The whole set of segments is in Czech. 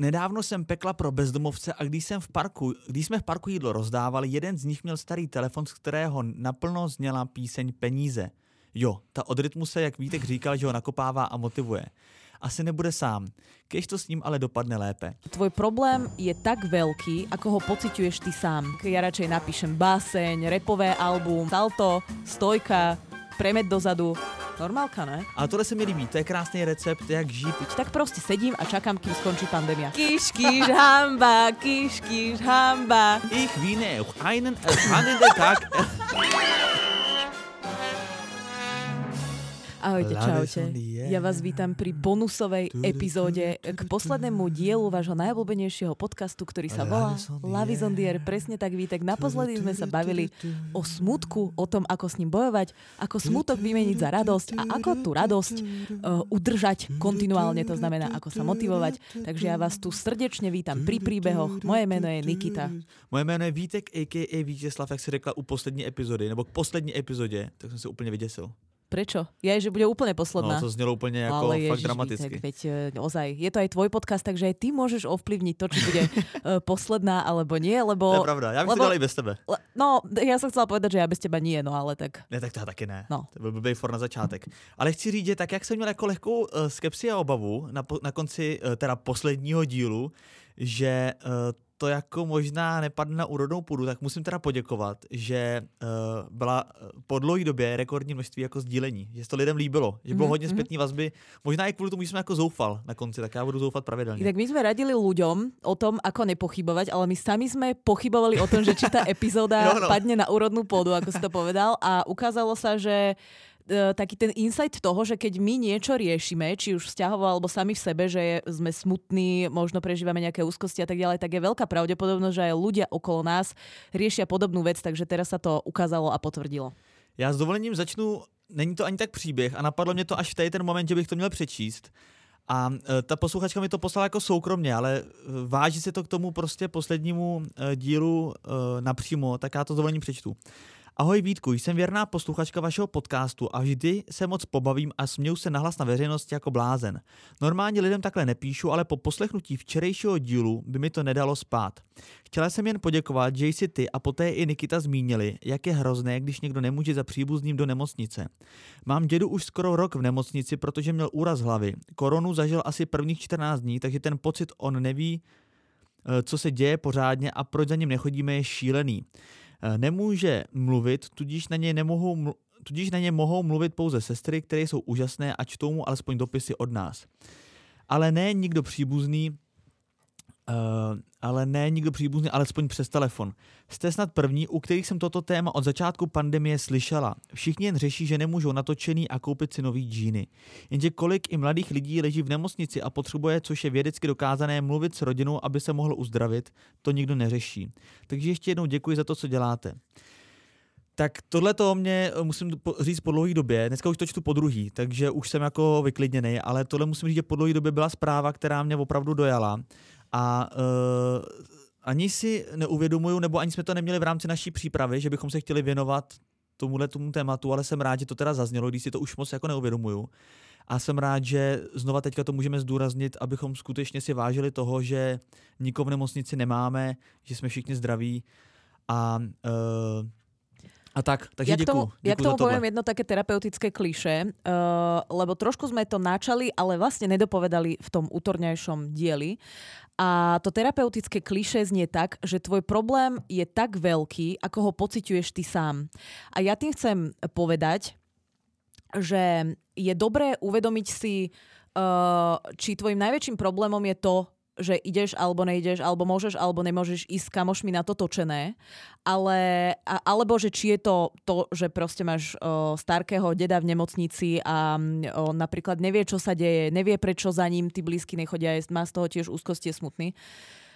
nedávno jsem pekla pro bezdomovce a když, jsem v parku, když jsme v parku jídlo rozdávali, jeden z nich měl starý telefon, z kterého naplno zněla píseň Peníze. Jo, ta od rytmu se, jak Vítek říkal, že ho nakopává a motivuje. Asi nebude sám, keď to s ním ale dopadne lépe. Tvoj problém je tak veľký, ako ho pociťuješ ty sám. Ja radšej napíšem báseň, repové album, salto, stojka, premed dozadu. Normálka, ne? Ale tohle se mi líbí, to je krásný recept, jak žít. Tak prostě sedím a čakám, kým skončí pandemia. Kiš, kiš, hamba, kiš, kiš, hamba. Ich wiene auch einen spannenden Tag. Ahojte, čaute. Ja vás vítam pri bonusovej epizóde k poslednému dielu vášho najobľúbenejšieho podcastu, ktorý sa volá is on the air. Presne tak, Vítek. Naposledy sme sa bavili o smutku, o tom, ako s ním bojovať, ako smutok vymeniť za radosť a ako tú radosť uh, udržať kontinuálne, to znamená, ako sa motivovať. Takže ja vás tu srdečne vítam pri príbehoch. Moje meno je Nikita. Moje jméno je Vítek, a.k.a. Vítězslav, jak si řekla u poslední epizody, nebo k poslední epizodě, tak jsem se úplně vyděsil. Prečo? Ja že bude úplne posledná. No, to znělo úplně jako ale fakt ježiš, dramaticky. Vítek, veď e, ozaj, je to aj tvoj podcast, takže aj ty môžeš ovplyvniť to, či bude e, posledná alebo nie, lebo... To je pravda, já bych lebo- to dal i bez tebe. Le- No, ja som chcela povedať, že ja bez teba nie, no ale tak... Ne, tak to taky ne. No. To byl blbý for na začátek. Ale chci říct, že tak jak jsem měl jako lehkou uh, skepsi a obavu na, na konci uh, teda posledního dílu, že uh, to jako možná nepadne na úrodnou půdu, tak musím teda poděkovat, že uh, byla eh, po dlouhé době rekordní množství jako sdílení, že se to lidem líbilo, že bylo Mhm, hodně mhm. zpětné vazby, možná i kvůli tomu, že jsem jako zoufal na konci, tak já budu zoufat pravidelně. Tak my sme radili ľuďom o tom, ako nepochybovať, ale my sami sme pochybovali o tom, že či tá epizóda Jo, no. padne na úrodnú pôdu, ako si to povedal. A ukázalo sa, že taký ten insight toho, že keď my niečo riešime, či už vzťahovo alebo sami v sebe, že sme smutní, možno prežívame nejaké úzkosti a tak ďalej, tak je veľká pravdepodobnosť, že aj ľudia okolo nás riešia podobnú vec, takže teraz sa to ukázalo a potvrdilo. Já s dovolením začnu, není to ani tak příběh a napadlo mě to až v tady ten moment, že bych to měl přečíst. A e, ta posluchačka mi to poslala jako soukromně, ale e, váží se to k tomu prostě poslednímu e, dílu e, napřímo, tak já to s dovolením přečtu. Ahoj Vítku, jsem věrná posluchačka vašeho podcastu a vždy se moc pobavím a směju se nahlas na veřejnosti jako blázen. Normálně lidem takhle nepíšu, ale po poslechnutí včerejšího dílu by mi to nedalo spát. Chtěla jsem jen poděkovat, že jsi ty a poté i Nikita zmínili, jak je hrozné, když někdo nemůže za příbuzným do nemocnice. Mám dědu už skoro rok v nemocnici, protože měl úraz hlavy. Koronu zažil asi prvních 14 dní, takže ten pocit on neví, eh, co se děje pořádně a proč za ním nechodíme, je šílený. Eh, Nemůže mluvit, tudíž na něj nemohou mlu- tudíž na ně mohou mluvit pouze sestry, které jsou úžasné a čtou mu alespoň dopisy od nás. Ale ne nikdo příbuzný, Uh, ale ne nikdo příbuzný, alespoň přes telefon. Jste snad první, u kterých jsem toto téma od začátku pandemie slyšela. Všichni jen řeší, že nemůžou natočený a koupit si nový džíny. Jenže kolik i mladých lidí leží v nemocnici a potřebuje, což je vědecky dokázané, mluvit s rodinou, aby se mohl uzdravit, to nikdo neřeší. Takže ještě jednou děkuji za to, co děláte. Tak tohle to mě eh, musím říct po dlouhé době, dneska už to čtu po druhý, takže už jsem jako vyklidněný, ale tohle musím říct, že po dlouhé době byla zpráva, která mě opravdu dojala a uh, ani si neuvědomuju, nebo ani jsme to neměli v rámci naší přípravy, že bychom se chtěli věnovat tomuhle tomu tématu, ale jsem rád, že to teda zaznělo, když si to už moc jako neuvědomuju. A jsem rád, že znova teďka to můžeme zdůraznit, abychom skutečně si vážili toho, že nikoho v nemocnici nemáme, že jsme všichni zdraví a, uh, a tak. Takže ja k tomu, děkuju, ja k děkuju tomu poviem jedno také terapeutické kliše, uh, lebo trošku sme to načali, ale vlastne nedopovedali v tom útorňajšom dieli. A to terapeutické kliše znie tak, že tvoj problém je tak veľký, ako ho pociťuješ ty sám. A ja tým chcem povedať, že je dobré uvedomiť si, uh, či tvojim najväčším problémom je to, že ideš alebo nejdeš, alebo môžeš alebo nemôžeš ísť s kamošmi na to točené, ale, a, alebo že či je to to, že proste máš o, starkého deda v nemocnici a o, napríklad nevie, čo sa deje, nevie, prečo za ním tí blízky nechodia, je- má z toho tiež úzkosti, je smutný.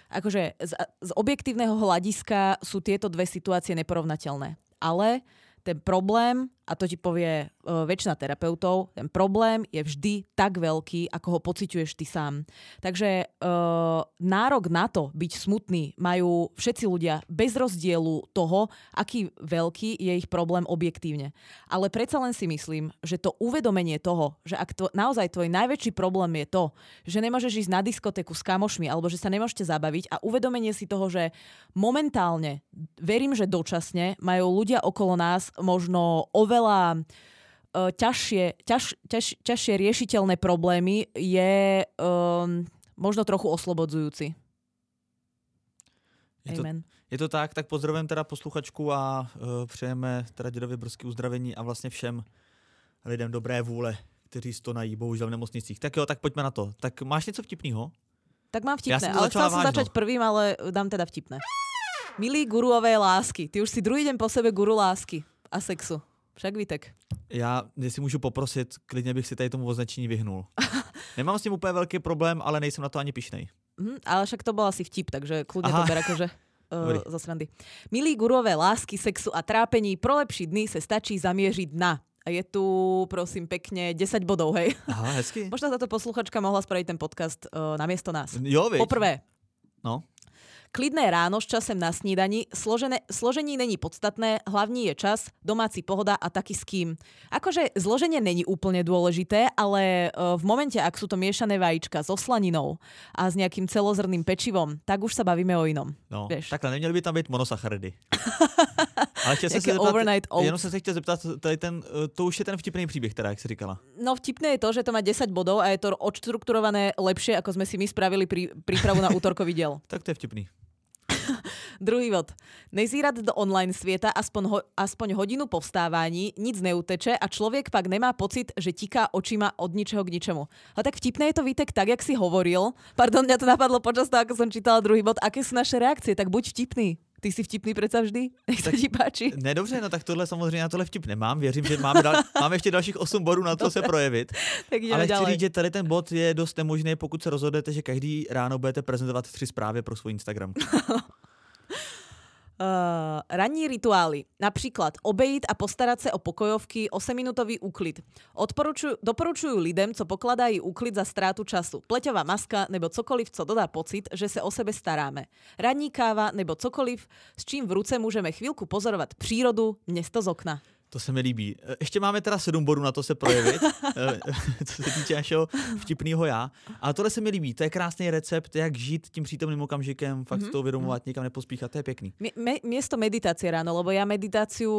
Akože z, z objektívneho hľadiska sú tieto dve situácie neporovnateľné. Ale ten problém a to ti povie uh, väčšina terapeutov, ten problém je vždy tak veľký, ako ho pociťuješ ty sám. Takže uh, nárok na to byť smutný majú všetci ľudia bez rozdielu toho, aký veľký je ich problém objektívne. Ale predsa len si myslím, že to uvedomenie toho, že ak to, naozaj tvoj najväčší problém je to, že nemôžeš ísť na diskotéku s kamošmi alebo že sa nemôžete zabaviť a uvedomenie si toho, že momentálne, verím, že dočasne majú ľudia okolo nás možno oveľa oveľa uh, ťažšie, ťaž, ťaž, ťažšie riešiteľné problémy je um, možno trochu oslobodzujúci. Je to, je to tak, tak pozdravím teda posluchačku a uh, přejeme teda dědovi brzky uzdravení a vlastně všem lidem dobré vůle, kteří stonají bohužel v nemocnicích. Tak jo, tak pojďme na to. Tak máš něco vtipného? Tak mám vtipné, ale chcel som začať prvým, ale dám teda vtipné. Milí guruové lásky, ty už si druhý deň po sebe guru lásky a sexu. Však Vítek. Já, jestli můžu poprosit, klidně bych si tady tomu označení vyhnul. Nemám s tím úplně velký problém, ale nejsem na to ani pišnej. Mm, ale však to byl asi vtip, takže klidně Aha. to ber akože uh, srandy. Milí gurové lásky, sexu a trápení, pro lepší dny se stačí zamieřit na. A je tu, prosím, pekne 10 bodov, hej. Aha, hezky. Možno táto posluchačka mohla spraviť ten podcast uh, namiesto nás. Jo. Poprvé. No. Klidné ráno s časem na snídani, složené, složení není podstatné, hlavní je čas, domáci pohoda a taky s kým. Akože zloženie není úplne dôležité, ale e, v momente, ak sú to miešané vajíčka so slaninou a s nejakým celozrným pečivom, tak už sa bavíme o inom. No, vieš. takhle, neměly by tam být monosacharidy. Ale chtěl jsem se zeptat, overnight oats. jenom jsem se chtěl zeptat, tady ten, e, to už je ten vtipný příběh, teda, jak si říkala. No vtipné je to, že to má 10 bodov a je to odštrukturované lepšie, ako sme si my spravili prí, prípravu na útorkový diel. tak to je vtipný. Druhý vod. Nezírať do online sveta aspoň, ho, aspoň hodinu po vstávaní, nic neuteče a človek pak nemá pocit, že tiká očima od ničeho k ničemu. A tak vtipné je to, Vítek, tak, jak si hovoril. Pardon, mňa to napadlo počas toho, ako som čítala druhý bod. Aké sú naše reakcie? Tak buď vtipný. Ty jsi vtipný přece vždy? Nech se ti páči. Ne, dobře, no tak tohle samozřejmě na tohle vtip nemám. Věřím, že máme, dal, máme ještě dalších 8 bodů na to dobře. se projevit. tak Ale chci říct, že tady ten bod je dost nemožný, pokud se rozhodnete, že každý ráno budete prezentovat tři zprávy pro svůj Instagram. Uh, ranní rituály, například obejít a postarat se o pokojovky, 8-minutový úklid. Odporučuju, doporučuju lidem, co pokladají úklid za ztrátu času. Pleťová maska nebo cokoliv, co dodá pocit, že se o sebe staráme. Ranní káva nebo cokoliv, s čím v ruce můžeme chvílku pozorovat přírodu, město z okna. To se mi líbí. E, ještě máme teda sedm bodů na to se projevit, e, co se týče našeho vtipného já. Ale tohle se mi líbí. To je krásný recept, jak žít tím přítomným okamžikem, fakt mm-hmm. to uvědomovat, mm-hmm. nikam nepospíchat. To je pěkný. Me, miesto meditácie ráno, lebo ja meditáciu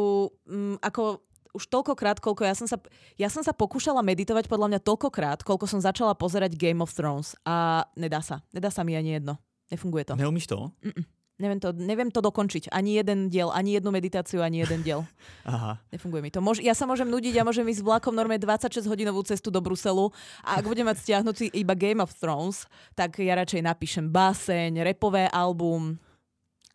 mm, ako už toľkokrát, koľko ja som sa, ja som sa pokúšala meditovať podľa mňa toľkokrát, koľko som začala pozerať Game of Thrones a nedá sa. Nedá sa mi ani jedno. Nefunguje to. Neumíš to? Mm-mm. Neviem to, neviem to dokončiť. Ani jeden diel, ani jednu meditáciu, ani jeden diel. Aha. Nefunguje mi to. Mož, ja sa môžem nudiť, ja môžem ísť vlakom normálne 26 hodinovú cestu do Bruselu a ak budem mať stiahnutý iba Game of Thrones, tak ja radšej napíšem báseň, repové album,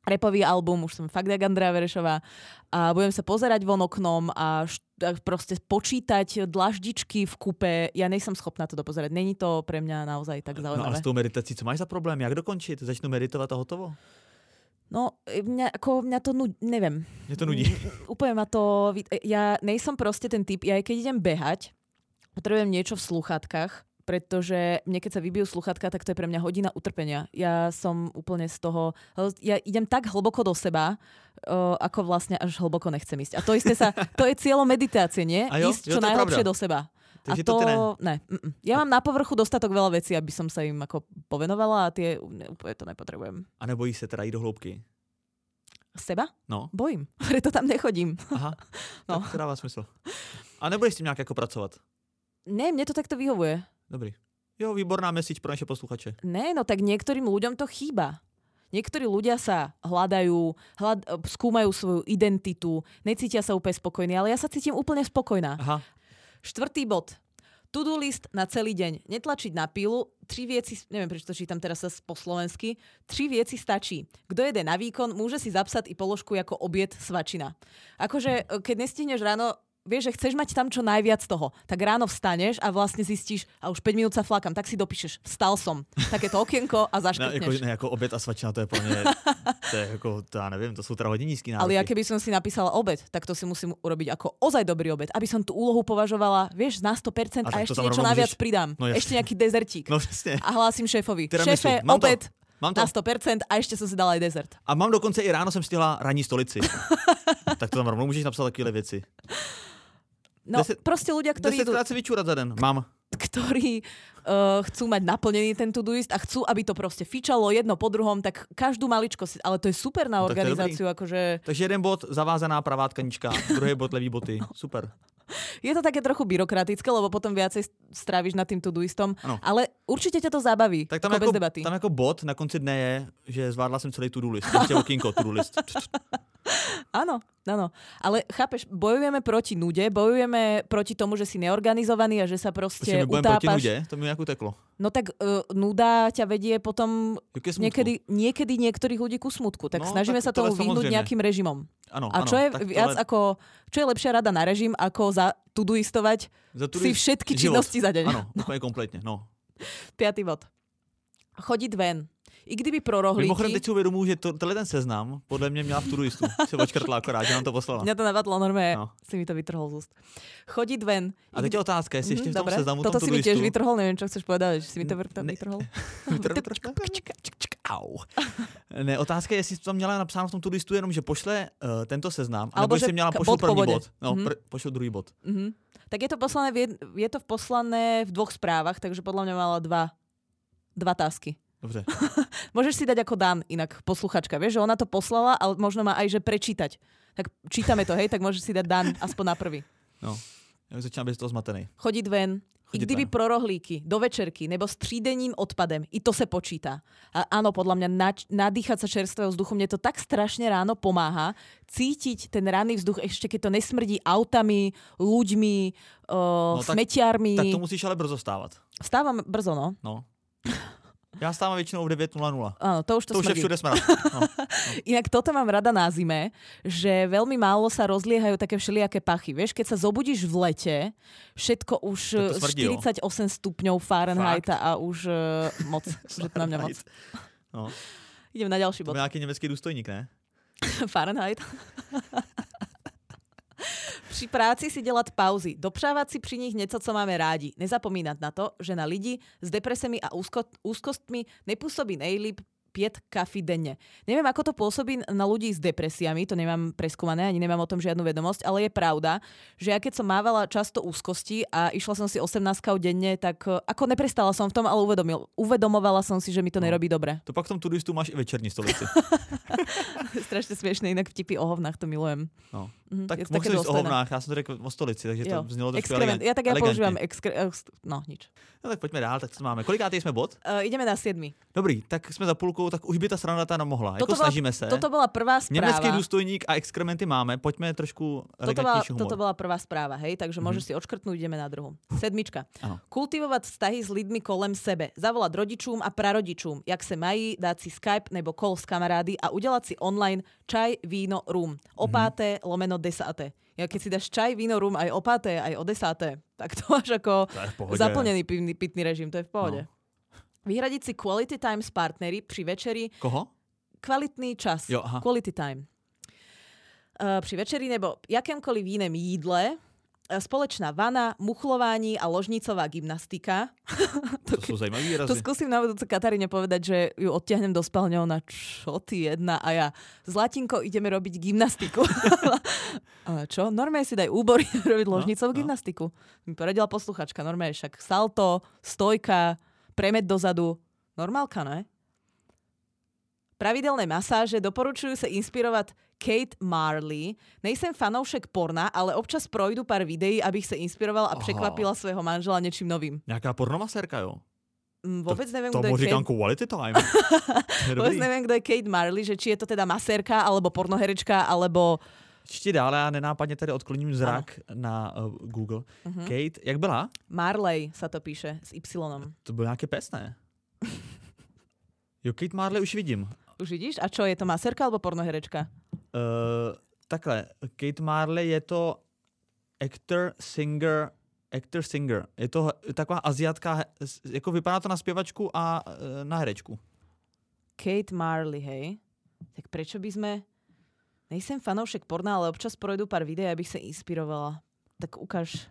repový album, už som fakt jak Andrea Verešová a budem sa pozerať von oknom a št- proste počítať dlaždičky v kupe. Ja nejsem schopná to dopozerať. Není to pre mňa naozaj tak zaujímavé. No a s tou meditací, co máš za problém? Jak dokončit? Začnu meditovat a hotovo? No, mňa, ako, mňa to nudí, neviem. Mňa to nudí. Úplne ma to, ja nejsem proste ten typ, ja keď idem behať, potrebujem niečo v sluchátkach, pretože mne keď sa vybijú sluchatka, tak to je pre mňa hodina utrpenia. Ja som úplne z toho, ja idem tak hlboko do seba, uh, ako vlastne až hlboko nechcem ísť. A to isté sa, to je cieľom meditácie, nie? jo, Ísť čo najhlbšie do seba. Takže a to, to ne. ne. Ja mám na povrchu dostatok veľa vecí, aby som sa im ako povenovala a tie úplne to nepotrebujem. A nebojíš sa teda ísť do hloubky? Seba? No. Bojím, preto tam nechodím. Aha, no. tak to dává smysl. A nebudeš s tím nějak jako pracovat? Ne, mne to takto vyhovuje. Dobrý. Jo, výborná message pro naše posluchače. Ne, no tak niektorým ľuďom to chýba. Niektorí ľudia sa hľadajú, hľad, skúmajú svoju identitu, necítia sa úplne spokojní, ale ja sa cítim úplne spokojná. Aha. Štvrtý bod. To-do list na celý deň. Netlačiť na pílu. Tri vieci, neviem prečo to čítam teraz po slovensky, tri vieci stačí. Kto jede na výkon, môže si zapsať i položku ako obied svačina. Akože, keď nestihneš ráno vieš, že chceš mať tam čo najviac toho, tak ráno vstaneš a vlastne zistíš, a už 5 minút sa flakam, tak si dopíšeš, vstal som. Takéto okienko a Ne, jako, zaškrtneš. ne, jako oběd a svačina, to je mě, to je jako, to já nevím, to jsou teda hodně nízký nároky. Ale ja keby som si napísala obed, tak to si musím urobiť ako ozaj dobrý obed, aby som tú úlohu považovala, vieš, na 100% A a, to ešte niečo naviac můžeš- pridám. No ešte nejaký dezertík. No. A hlásim šéfovi. Tiramisu. Šéfe, Mám to. obed Mám to. na 100% a ešte som si dala aj dezert. A mám dokonce i ráno jsem stihla ranní stolici. tak to tam rovnou můžeš napsat takové věci. No, Deset- proste ľudia, ktorí, Desetkrát si vyčúrat za den. Mám. ktorí uh, chcú mať naplnený ten to-doist a chcú, aby to proste fičalo jedno po druhom, tak každú maličko si... Ale to je super na No, tak je organizáciu, akože... Takže jeden bod, zavázaná pravá tkanička, druhý bod, levý boty. Super. Je to také trochu byrokratické, lebo potom viacej stráviš nad tým to-doistom, Ano. ale určite ťa to zabaví, Tak tam ako jako, bez debaty. tam jako bod na konci dne je, že zvládla jsem celý to-do list. Ještě okýnko, to-do list. Áno, áno. Ale chápeš, bojujeme proti nude, bojujeme proti tomu, že si neorganizovaný a že sa Počkej, proste my budeme proti utápaš. nudě, to mi nějak uteklo. No tak uh, nuda ťa vedie potom je niekedy, niekedy niektorých ľudí ku smutku. Tak No, snažíme tak sa tomu vyhnúť samozrejme. nejakým režimom. Ano, A ano, čo je tak viac tohle- ako, čo je lepšia rada na režim, ako za tuduistovať za si všetky život. činnosti za deň. Ano, úplně kompletně, no. Piatý bod. Chodiť ven. I kdyby pro rohlíky... Mimochodem teď si uvědomuji, že to, tenhle ten seznam podle mě měla v tuduistu. Se očkrtla akorát, že nám to poslala. Mňa to navadlo, normálne No. si mi to vytrhol z úst. Chodiť ven. A teď je otázka, jestli ještě v tom Dobre, seznamu toto tom si mi tuduistu... vytrhol, neviem, čo chceš povedať, že si mi to vytrhol. Au. Ne, otázka je, jestli jsi tam měla napsáno v tom tudistu jenom, že pošle uh, tento seznam, Alebo nebo jsi měla k- pošlu bod po první bod. No, Mhm. pr- pošlu druhý bod. Mhm. Tak je to, poslané v jed, je to poslané v dvoch správach, takže podľa mňa mala dva, dva tásky. Dobře. Môžeš si dať ako Dan inak posluchačka, vieš, že ona to poslala, ale možno má aj, že prečítať. Tak čítame to, hej, tak môžeš si dať Dan aspoň na prvý. No. Já začínám být z toho zmatený. Chodiť ven, i kdyby ven. pro rohlíky, do večerky, nebo s třídenním odpadem, i to se počítá. A áno, podľa mňa nač- nadýchať sa čerstvého vzduchu, mne to tak strašne ráno pomáha, cítiť ten ranný vzduch, ešte keď to nesmrdí autami, ľuďmi, uh, No tak- smetiarmi. Tak to musíš ale brzo stávat. Vstávam brzo, no. No. Já stávám většinou v 9.00. Áno, to už to, To už je všude smrad. No. Inak toto mám rada na zime, že veľmi málo sa rozliehajú také všelijaké pachy. Vieš, keď sa zobudíš v lete, všetko už to eh, smrdí, jo. 48 stupňov Fahrenheita a už uh, moc. že to na mňa moc. No. Idem na ďalší To bod. byl nějaký německý důstojník, ne? Fahrenheit. Při práci si dělat pauzy, dopřávat si při nich něco, co máme rádi. Nezapomínat na to, že na lidi s depresemi a úzko, úzkostmi nepůsobí nejlíp 5 kafy denne. Neviem, ako to pôsobí na ľudí s depresiami, to nemám preskúmané, ani nemám o tom žiadnu vedomosť, ale je pravda, že ja keď som mávala často úzkosti a išla som si 18 denne, tak eh, ako neprestala som v tom, ale uvedomil, uvedomovala som si, že mi to No. nerobí dobre. To pak v tom tudistu máš i večerní stolici. Strašne smiešné, inak vtipy o hovnách, to milujem. No. Mhm, Tak mohl říct o hovnách, já jsem to řekl o stolici, takže Jo. to znělo trošku elegant, Ja tak ja elegantně. používam excre... eh, No, nič. No tak pojďme dál, tak co máme. Kolikátý jsme bod? Uh, ideme na siedmi. Dobrý, tak jsme za půlkou, tak už by ta strana ta mohla. Jako Toto bola- snažíme se. Toto bola prvá Německý správa. důstojník a exkrementy máme, pojďme trošku Toto elegantnější humor. toto bola prvá správa, hej, takže Mhm. môžeš si odškrtnúť, ideme na druhú. Sedmička. Ano. Kultivovať vztahy s lidmi kolem sebe. Zavolať rodičům a prarodičům, jak se mají, dát si Skype nebo call s kamarády a udělat si online čaj, víno, rum. Mhm. páté, lomeno desáté. Ja keď si dáš čaj, víno, rum aj o páté, aj o desáté, tak to máš ako To zaplnený pitný, pitný režim, to je v pohode. No. Vyhradiť si quality time s partnery při večeri, Koho? kvalitný čas. Jo, aha. Quality time. Uh, při večeri nebo jakémkoliv jiném jídle, společná vana, muchlování a ložnicová gymnastika. To jsou zajímavý To výrazy. skúsim na budúce Kataríne povedať, že ju odtiahnem do spálne, ona čo ty jedna a ja s Latinkou ideme robiť gymnastiku. a čo? Normálne si daj úbory robiť ložnicovú no. gymnastiku. Mi poradila posluchačka, normálne však salto, stojka, premet dozadu. Normálka, ne? Pravidelné masáže doporučujú sa inspirovať Kate Marley. Nejsem fanoušek porna, ale občas projdu pár videí, abych se inspirovala a Aha. překvapila svého manžela něčím novým. Nějaká pornomasérka, jo? Mm, Vôbec neviem, To kto je Kate quality time. To dobrý. neviem, kto je Kate Marley, že či je to teda masérka, alebo pornoherečka, alebo... Ještě dál, já nenápadně tady odkloním zrak na uh, Google. Uh-huh. Kate, jak byla? Marley sa to píše s Y. To byl nějaký pes, ne? Jo, Kate Marley už vidím. Už vidíš? A čo, je to masérka alebo pornoherečka? Uh, takhle, Kate Marley je to actor, singer, actor, singer. Je to taková aziatka, jako vypadá to na zpěvačku a e, na herečku. Kate Marley, hej? Tak prečo by sme... Nejsem fanoušek porna, ale občas projdu pár videí, abych se inspirovala. Tak ukáž,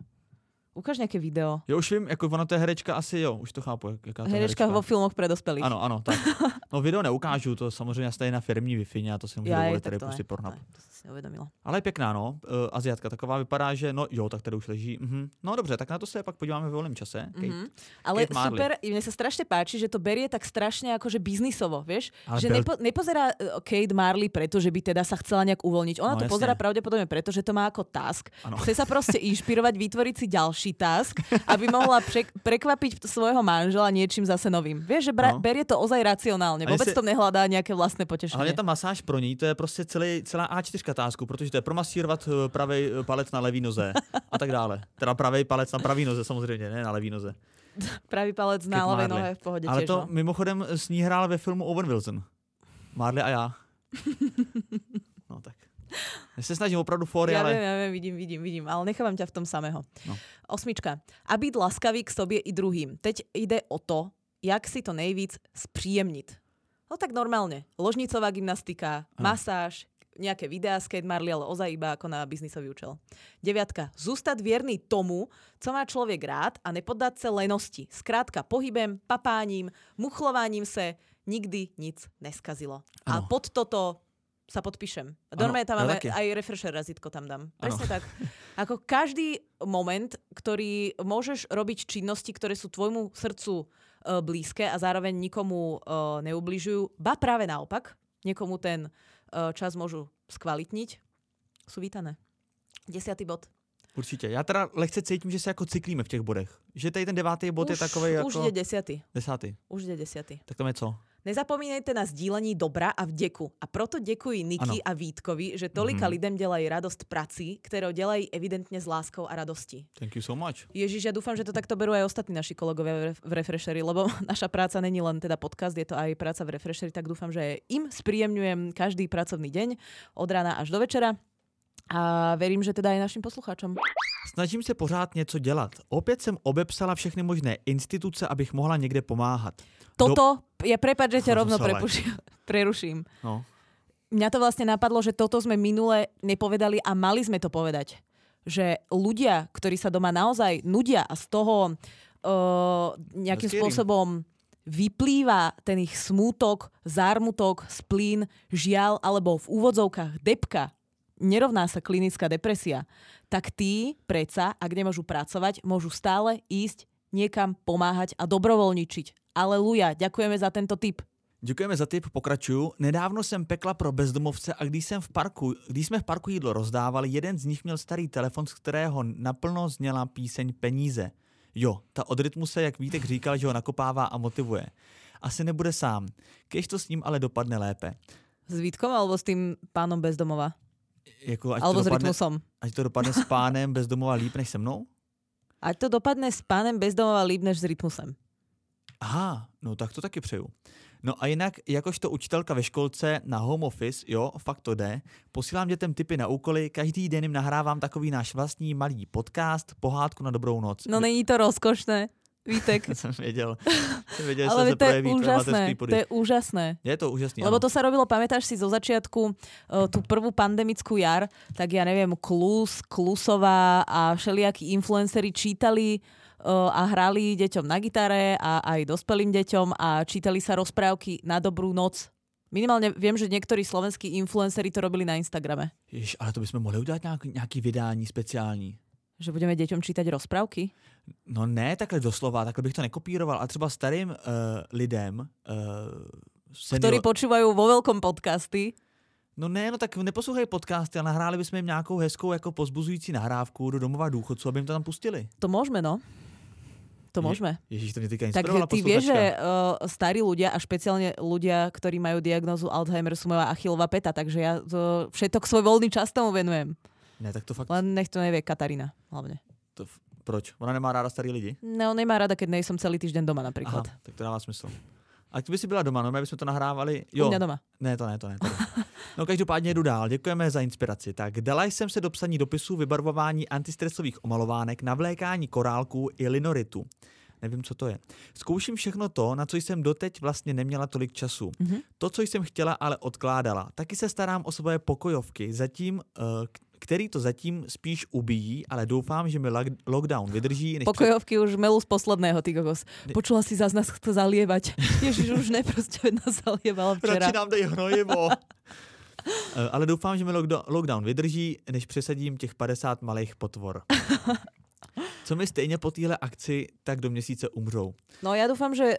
ukáž nějaké video. Jo, už vím, jako ona to je herečka, asi jo, už to chápu, jak, jaká to je Herečka vo filmoch pre dospelých. Ano, ano, tak. No video neukážu, to samozřejmě je na firmní wi a to si nemůžu Ja, dovolit tady pustit Pornhub. to, som si neuvedomila. Ale je pěkná, no. Uh, Aziatka taková vypadá, že no jo, tak tady už leží. Mhm. No dobře, tak na to se pak podíváme ve volném čase. Kate. Mhm. Ale Kate Marley. super, mne sa strašne páči, že to berie tak strašne akože biznisovo, vieš? Ale že bel- nepo, nepozerá uh, Kate Marley preto, že by teda sa chcela nejak uvoľniť. Ona No, to jasne. pozerá pravdepodobne preto, že to má ako task. Ano. Chce sa proste inšpirovať, vytvoriť si ďalší task, aby mohla pre, prekvapiť svojho manžela niečím zase novým. Vieš, že bra, No. berie to ozaj racionálne. A Vôbec jestli- to nehľadá nejaké vlastné Ale potešenie. je ta masáž pro ní, to je prostě celý, celá A4 tásku, protože to je promasírovat pravý palec na levý noze a tak dále. Teda pravý palec na pravý noze samozřejmě, ne na levý noze. Pravý palec na Marley. nohe v pohode Ale tiež. to no. mimochodem s ní hrál ve filmu Owen Wilson. Marley a já. Já se snažím opravdu fory, Ja ale... viem, ja viem, vidím, vidím, vidím, ale nechávam ťa v tom samého. No. Osmička. A byť laskavý k sobě i druhým. Teď ide o to, jak si to nejvíc spríjemnit. No tak normálne. Ložnicová gymnastika, Ano. masáž, nejaké videá z Kate Marley, ale ozaj iba ako na biznisový účel. Deviatka. Zústať vierný tomu, co má človek rád a nepoddať sa lenosti. Skrátka pohybem, papáním, muchlovaním se nikdy nic neskazilo. A Ano. pod toto sa podpíšem. Ano, Normálne tam ja máme aj refresher razítko tam dám. Presne tak. Ako každý moment, ktorý môžeš robiť činnosti, ktoré sú tvojmu srdcu uh, blízke a zároveň nikomu uh, neubližujú, ba práve naopak, niekomu ten uh, čas môžu skvalitniť, sú vítané. Desiatý bod. Určitě. Já teda lehce cítím, že se jako cyklíme v těch bodech. Že tady ten devátý bod už, je takový jako... už ide desiatý. Desátý. Už ide desiatý. Tak tam je co? Nezapomínajte na sdílení dobra a vděku. A proto děkuji Niky a Vítkovi, že tolika Mhm. lidem dělají radost prací, kterou dělají evidentně s láskou a radostí. Thank you so much. Ježiš, ja dúfam, že to takto berú aj ostatní naši kolegovia v Ref- v Refresheri, lebo naša práca není len teda podcast, je to aj práca v Refresheri, tak dúfam, že im spríjemňujem každý pracovný deň od rána až do večera. A verím, že teda aj našim poslucháčom. Snažím se pořád něco dělat. Opět jsem obepsala všechny možné instituce, abych mohla někde pomáhat. Toto, ja prepáč, že ťa To rovno som sa prepuši, preruším. No. Mňa to vlastne napadlo, že toto sme minule nepovedali a mali sme to povedať. Že ľudia, ktorí sa doma naozaj nudia a z toho uh, nejakým him. spôsobom vyplýva ten ich smútok, zármutok, splín, žiaľ alebo v úvodzovkách depka, nerovná sa klinická depresia, tak tí predsa, ak nemôžu pracovať, môžu stále ísť niekam pomáhať a dobrovoľničiť. Aleluja, ďakujeme za tento tip. Děkujeme za tip, pokračuju. Nedávno jsem pekla pro bezdomovce a když, jsem v parku, když jsme v parku jídlo rozdávali, jeden z nich měl starý telefon, z kterého naplno zněla píseň Peníze. Jo, ta od rytmu se, jak Vítek říkal, že ho nakopává a motivuje. Asi nebude sám, když to s ním ale dopadne lépe. S Vítkom alebo s tým pánom bezdomova? Jako, ať, Alebo to s dopadne, Rytmusom? ať to dopadne s pánem bezdomova líp než se mnou? Ať to dopadne s pánem bezdomova líp než s Rytmusem. Aha, no tak to taky přeju. No a jinak, jakožto učitelka ve školce na home office, jo, fakt to jde, posílám dětem tipy na úkoly, každý den jim nahrávám takový náš vlastní malý podcast, pohádku na dobrou noc. No není to rozkošné, Vítek. jsem věděl, jsem věděl, že Ale se veď to je úžasné, to je úžasné. Je to úžasný, Lebo ano. to sa robilo, pamätáš si zo začiatku uh, tú prvú pandemickú jar, tak ja neviem, Klus, Klusová a všelijakí influenceri čítali uh, a hrali deťom na gitare a aj dospelým deťom a čítali sa rozprávky na dobrú noc. Minimálne viem, že niektorí slovenskí influenceri to robili na Instagrame. Jež, ale to bychom mohli udělat nějaký, nějaký vydání speciální. Že budeme deťom čítať rozprávky? No ne takhle doslova, takhle bych to nekopíroval, a třeba starým uh, lidem, uh, Ktorí senior, počúvajú vo veľkom podcasty. No ne, no tak neposlouchají podcasty, ale nahráli bychom jim nějakou hezkou jako pozbuzující nahrávku do domova důchodců, aby jim to tam pustili. To môžeme, no. To Je- môžeme. Ježíš, to mě teďka Tak inspirovala ty vieš, že uh, starí ľudia a špeciálne ľudia, ktorí majú diagnózu Alzheimer sú moja achilová peta, takže ja to, všetok svoj voľný čas tomu venujem. Ne, tak to fakt, Len nech to nevie Katarína hlavne. to, f- proč? Ona nemá ráda starý lidi? No, nemá rada, keď nejsem celý týždeň doma Aha, napríklad. tak to dává smysl. A ty by si byla doma, no, my bychom to nahrávali. Jo. U mě doma. Ne, to ne, to ne. To ne. No každopádně jdu dál. Děkujeme za inspiraci. Tak dala jsem se do psaní dopisů vybarvování antistresových omalovánek, navlékání korálků i linoritu. Nevím, co to je. Zkouším všechno to, na co jsem doteď vlastně neměla tolik času. Mm-hmm. To, co jsem chtěla, ale odkládala. Taky se starám o svoje pokojovky, zatím, uh, který to zatím spíš ubíjí, ale doufám, že mi lockdown vydrží. Než Pokojovky před... už melu z posledného, ty kokos. Počula si zás nás chce zalievať. Ježiš, už ne, prostě nás zalieval včera. Radši nám dej hnojivo. Eh, ale doufám, že mi lockdown vydrží, než přesadím těch 50 malých potvor. Co mi stejně po téhle akci tak do měsíce umřou. No já doufám, že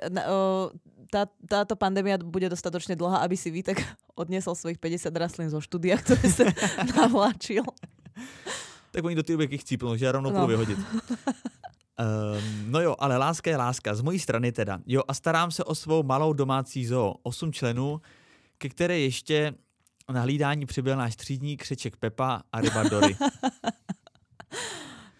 tá, táto pandémia bude dostatočne dlhá, aby si Vítek odnesol svojich 50 rastlín zo štúdia, ktoré sa navláčil. tak oni do té doby chcípnou, že já rovnou no. vyhodit. Um, no jo, ale láska je láska. Z mojí strany teda. Jo, a starám se o svou malou domácí zoo. Osm členů, ke které ještě na hlídání přibyl náš třídník, křeček Pepa a ryba Dory.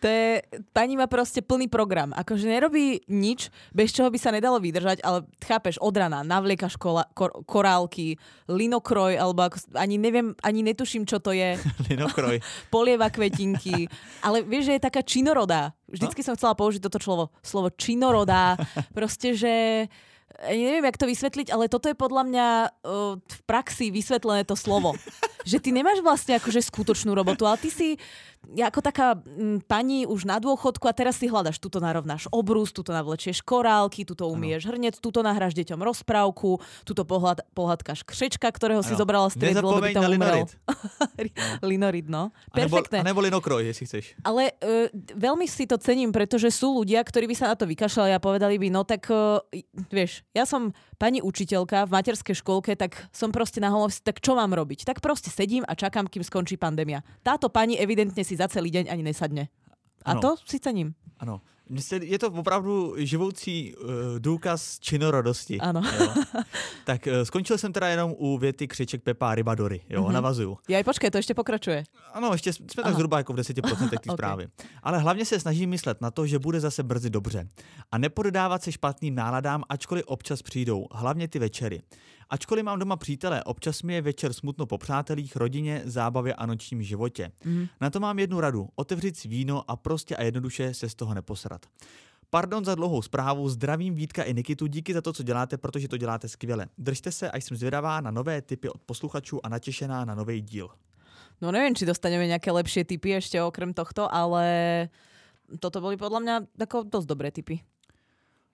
To je, pani má proste plný program. Akože nerobí nič, bez čoho by sa nedalo vydržať, ale chápeš, od rana navlieka škola, kor, korálky, linokroj, alebo ako, ani neviem, ani netuším, čo to je. linokroj. Polieva kvetinky. Ale vieš, že je taká činorodá. Vždycky no? som chcela použiť toto slovo. Slovo činorodá. Proste, že neviem, jak to vysvetliť, ale toto je podľa mňa uh, v praxi vysvetlené to slovo. že ty nemáš vlastne akože skutočnú robotu, ale ty si ako taká m, pani už na dôchodku a teraz si hľadaš, tuto narovnáš obrus, tuto navlečieš korálky, tuto umieš hrnec, tuto nahráš deťom rozprávku, tuto pohľad, pohľadkáš křečka, ktorého ano. si zobrala z triedy, lebo by tam umrel. linorid, no. Perfektné. A nebo, a nebo linokroj, jestli chceš. Ale uh, veľmi si to cením, pretože sú ľudia, ktorí by sa na to vykašľali a povedali by, no tak, uh, vieš, ja som pani učiteľka v materskej školke, tak som proste na tak čo mám robiť? Tak proste sedím a čakám, kým skončí pandémia. Táto pani evidentne si za celý deň ani nesadne. A ano. to si cením. Ano. Je to opravdu živoucí uh, důkaz činorodosti. Ano. Jo. Tak uh, skončil jsem teda jenom u věty křiček Pepa Rybadory. Jo, mm-hmm. navazuju. Já počkej, to ještě pokračuje. Ano, ještě jsme Aha. tak zhruba jako v 10% té okay. zprávy. Ale hlavně se snažím myslet na to, že bude zase brzy dobře. A nepodávat se špatným náladám, ačkoliv občas přijdou. Hlavně ty večery. Ačkoliv mám doma přítele, občas mi je večer smutno po přátelích, rodině, zábavě a nočním životě. Mm. Na to mám jednu radu. Otevřít si víno a prostě a jednoduše se z toho neposrat. Pardon za dlouhou zprávu, zdravím Vítka i Nikitu, díky za to, co děláte, protože to děláte skvěle. Držte se a jsem zvědavá na nové typy od posluchačů a natěšená na nový díl. No neviem, či dostaneme nejaké lepšie typy ešte okrem tohto, ale toto boli podľa mňa ako dosť dobré typy.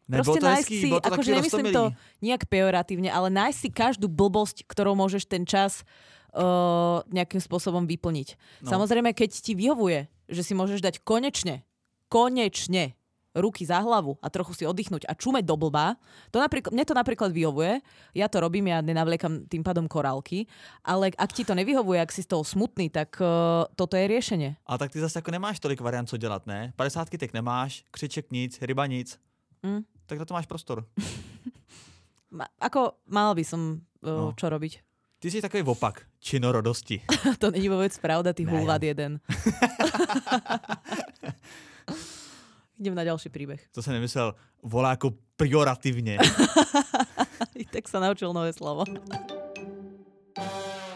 Ne, Proste to nájsť si, akože nemyslím to nejak pejoratívne, ale nájsť si každú blbosť, ktorou môžeš ten čas uh, nejakým spôsobom vyplniť. No. Samozrejme, keď ti vyhovuje, že si môžeš dať konečne, konečne ruky za hlavu a trochu si oddychnúť a čumeť do blba, to napríklad, mne to napríklad vyhovuje, ja to robím, ja nenavliekam tým pádom korálky, ale ak ti to nevyhovuje, ak si z toho smutný, tak uh, toto je riešenie. A tak ty zase jako nemáš tolik variant, co dělat, ne? 50 tak nemáš, křiček nic, ryba nic. Mm tak na to máš prostor. Ma, ako mal by som uh, no. čo robiť? Ty si takový opak činorodosti. to není vôbec pravda, ty hulvad jeden. Idem na ďalší príbeh. To som nemyslel, volá ako prioratívne. tak sa naučil nové slovo.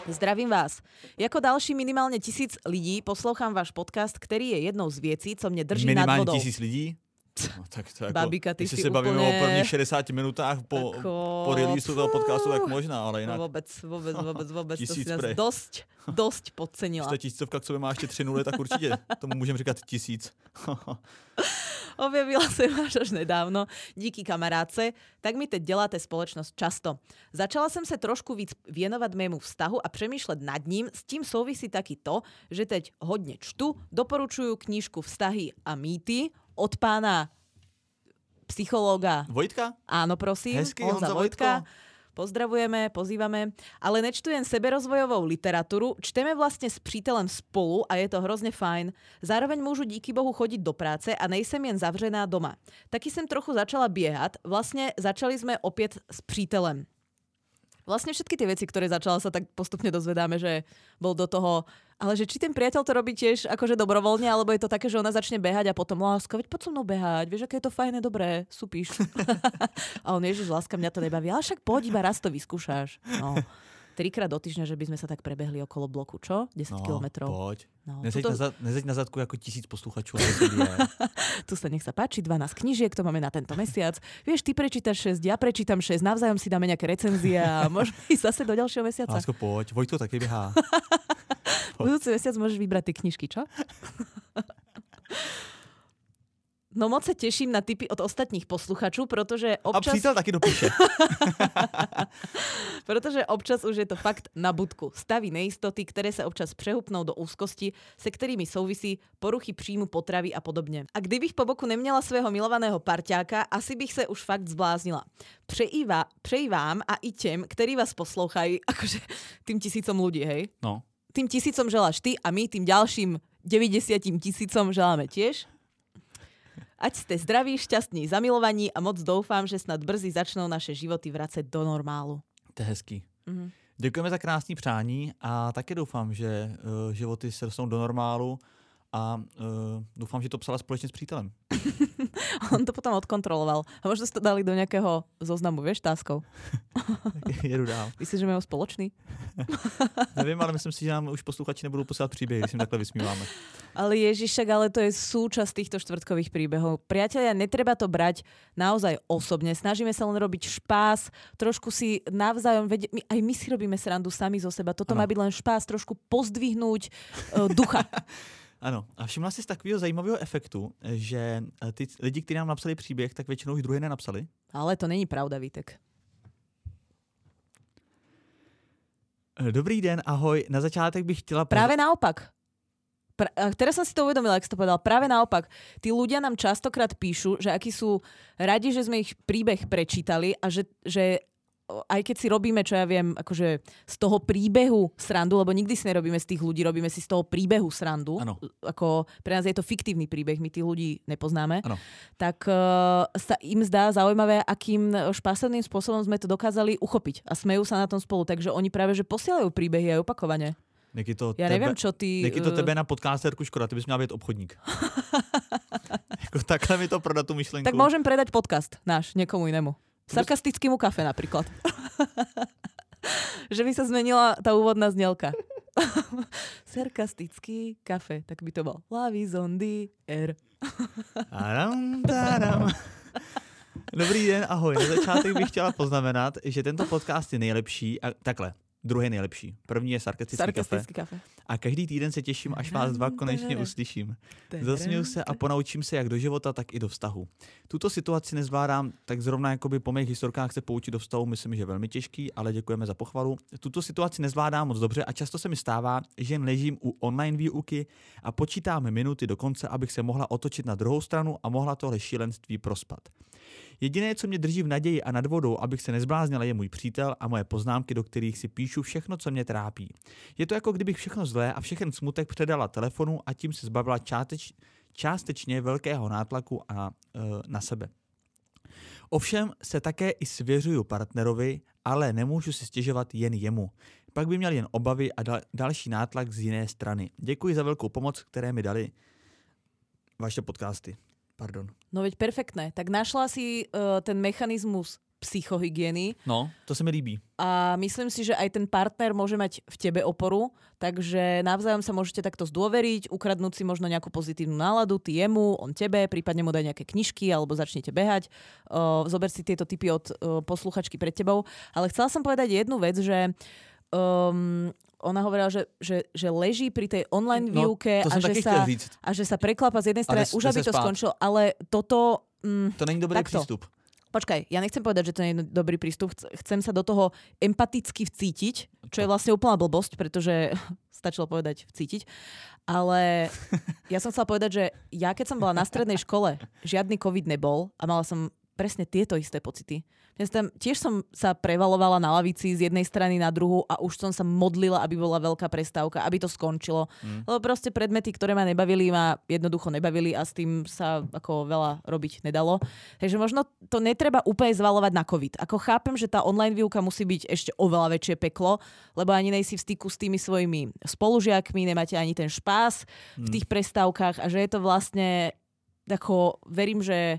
Zdravím vás. Jako další minimálně tisíc lidí poslouchám váš podcast, který je jednou z věcí, co mě drží minimálně nad vodou. tisíc lidí? No, tak to jako, Babika, ty si se bavíme úplně... o prvních 60 minutách po, jako... po release toho podcastu, tak možná, ale jinak. Vůbec, vůbec, vůbec, vůbec. to si dost, dost podcenila. Když ta tisícovka k sobě má ještě tři nuly, tak určitě tomu můžeme říkat tisíc. Objavila se vás až nedávno, díky kamarádce, tak mi teď děláte společnost často. Začala jsem se trošku víc věnovat mému vztahu a přemýšlet nad ním, s tím souvisí taky to, že teď hodně čtu, doporučuju knížku Vztahy a mýty od pána psychológa. Vojtka? Áno, prosím. Hezky, Honza, Honza Vojtka. Vojtko. Pozdravujeme, pozývame. Ale nečtu jen seberozvojovou literaturu, čteme vlastne s přítelem spolu a je to hrozne fajn. Zároveň môžu díky Bohu chodiť do práce a nejsem jen zavřená doma. Taky jsem trochu začala běhat, vlastně začali jsme opět s přítelem. Vlastne všetky tie veci, ktoré začala sa tak postupne dozvedáme, že bol do toho, ale že či ten priateľ to robí tiež akože dobrovoľne, alebo je to také, že ona začne behať a potom láska, veď poď so mnou behať, vieš, aké je to fajné, dobré, supíš. a on, ježiš, láska, mňa to nebaví, ale však poď, iba raz to vyskúšaš. No trikrát do týždňa, že by sme sa tak prebehli okolo bloku, čo? 10 no, kilometrov. poď. No, Nezeď, tuto- na, za- nezeď na zadku ako tisíc posluchačov. tu sa nech sa páči, 12 knížiek, to máme na tento mesiac. Vieš, ty prečítaš 6, ja prečítam 6, navzájom si dáme nejaké recenzie a môžeme ísť zase do ďalšieho mesiaca. Lásko, poď. Vojto taky běhá. Budúci mesiac môžeš vybrať tie knižky, čo? No moc sa teším na tipy od ostatních posluchačů, protože A občas, přítel taky dopíše. protože občas už je to fakt na budku. Staví nejistoty, které se občas přehupnou do úzkosti, se kterými souvisí poruchy příjmu potravy a podobně. A kdybych po boku neměla svého milovaného parťáka, asi bych se už fakt zbláznila. Přeji, va, přeji vám a i těm, ktorí vás poslouchají, akože tým tisícom ľudí, hej? No. tým tisícom želáš ty a my tým ďalším 90 tisícom želáme tiež. Ať ste zdraví, šťastní, zamilovaní a moc doufám, že snad brzy začnou naše životy vracet do normálu. To je hezký. Mhm. Děkujeme za krásný přání a také doufám, že uh, životy se dostanou do normálu a uh, doufám, že to psala společně s přítelem. On to potom odkontroloval. A možno ste to dali do nejakého zoznamu, vieš, táskov. Jedu dál. Myslíš, že majú spoločný? Nevím, ale myslím si, že nám už posluchači nebudou posílat příběhy, když jim takhle vysmíváme. Ale Ježišek, ale to je súčasť týchto štvrtkových príbehov. Priatelia, netreba to brať naozaj osobne. Snažíme sa len robiť špás, trošku si navzájom, vedie, my, aj my si robíme srandu sami zo seba. Toto Ano. má byť len špás, trošku pozdvihnúť uh, ducha. Ano, a všimla jsi z takového zajímavého efektu, že eh, ty lidi, kteří nám napsali příběh, tak většinou už druhý nenapsali. Ale to není pravda, Vítek. Eh, Dobrý den, ahoj. Na začátek bych chtěla... Práve naopak. Pra- teraz som si to uvedomila, ak si to povedal. Práve naopak. Tí ľudia nám častokrát píšu, že akí sú radi, že sme ich príbeh prečítali a že, že aj keď si robíme, čo ja viem, akože z toho príbehu srandu, lebo nikdy si nerobíme z tých ľudí, robíme si z toho príbehu srandu. Áno. Ako pre nás je to fiktívny príbeh, my tých ľudí nepoznáme. Áno. Tak uh, sa im zdá zaujímavé, akým špásovným spôsobom sme to dokázali uchopiť a smejú sa na tom spolu. Takže oni práve že posielajú príbehy aj opakovane. Neky to Ja tebe, neviem, čo ty... Neky to eh, tebe na podcasterku škoda, ty bys měla být obchodník. jako takhle mi to prodat tu myšlenku. Tak môžem predať podcast náš niekomu inému. Sarkastickému kafe napríklad. že by sa zmenila tá úvodná znelka. Sarkastický kafe, tak by to bol. La Vizondi R. Dobrý den, ahoj. Na začátek bych chtěla poznamenat, že tento podcast je nejlepší, a takhle, druhý nejlepší. První je sarkastický, kafe. Sarkastický kafe. A každý týden se těším, až vás dva konečně uslyším. Zasměju se a ponaučím se jak do života, tak i do vztahu. Tuto situaci nezvládám, tak zrovna jakoby po mých historkách se poučit do vztahu myslím, že velmi těžký, ale děkujeme za pochvalu. Tuto situaci nezvládám moc dobře a často se mi stává, že jen ležím u online výuky a počítám minuty do konce, abych se mohla otočit na druhou stranu a mohla tohle šílenství prospat. Jediné, co mě drží v naději a nad vodou, abych se nezbláznila, je můj přítel a moje poznámky, do kterých si píšu všechno, co mě trápí. Je to jako kdybych všechno zlé a všechen smutek předala telefonu a tím se zbavila čáteč, částečně velkého nátlaku a, e, na sebe. Ovšem se také i svěřuju partnerovi, ale nemůžu si stěžovat jen jemu. Pak by měl jen obavy a dal, další nátlak z jiné strany. Děkuji za velkou pomoc, které mi dali vaše podcasty. Pardon. No veď perfektné. Tak našla si uh, ten mechanizmus psychohygieny No, to se mi líbí. a myslím si, že aj ten partner môže mať v tebe oporu, takže navzájom sa môžete takto zdôveriť, ukradnúť si možno nejakú pozitívnu náladu, ty jemu, on tebe, prípadne mu daj nejaké knižky alebo začnete behať. Uh, zober si tieto typy od uh, posluchačky pred tebou. Ale chcela som povedať jednu vec, že um, ona hovorila, že, že, že leží pri tej online No, výuke To a že, sa, a že sa preklapa z jednej strany, už aby to spát. skončilo, ale toto... Mm, To není dobrý Takto. přístup. Počkaj, ja nechcem povedať, že to nie je dobrý prístup. Chc- Chcem sa do toho empaticky vcítiť, čo je vlastne úplná blbosť, pretože stačilo povedať vcítiť. Ale ja som chcela povedať, že ja keď som bola na strednej škole, žiadny COVID nebol a mala som presne tieto isté pocity. Ja tam, tiež som sa prevalovala na lavici z jednej strany na druhú a už som sa modlila, aby bola veľká prestávka, aby to skončilo. Mm. Lebo proste predmety, ktoré ma nebavili, ma jednoducho nebavili a s tým sa ako veľa robiť nedalo. Takže možno to netreba úplne zvalovať na COVID. Ako chápem, že tá online výuka musí byť ešte oveľa väčšie peklo, lebo ani nejsi v styku s tými svojimi spolužiakmi, nemáte ani ten špás mm. v tých prestávkach a že je to vlastne ako verím, že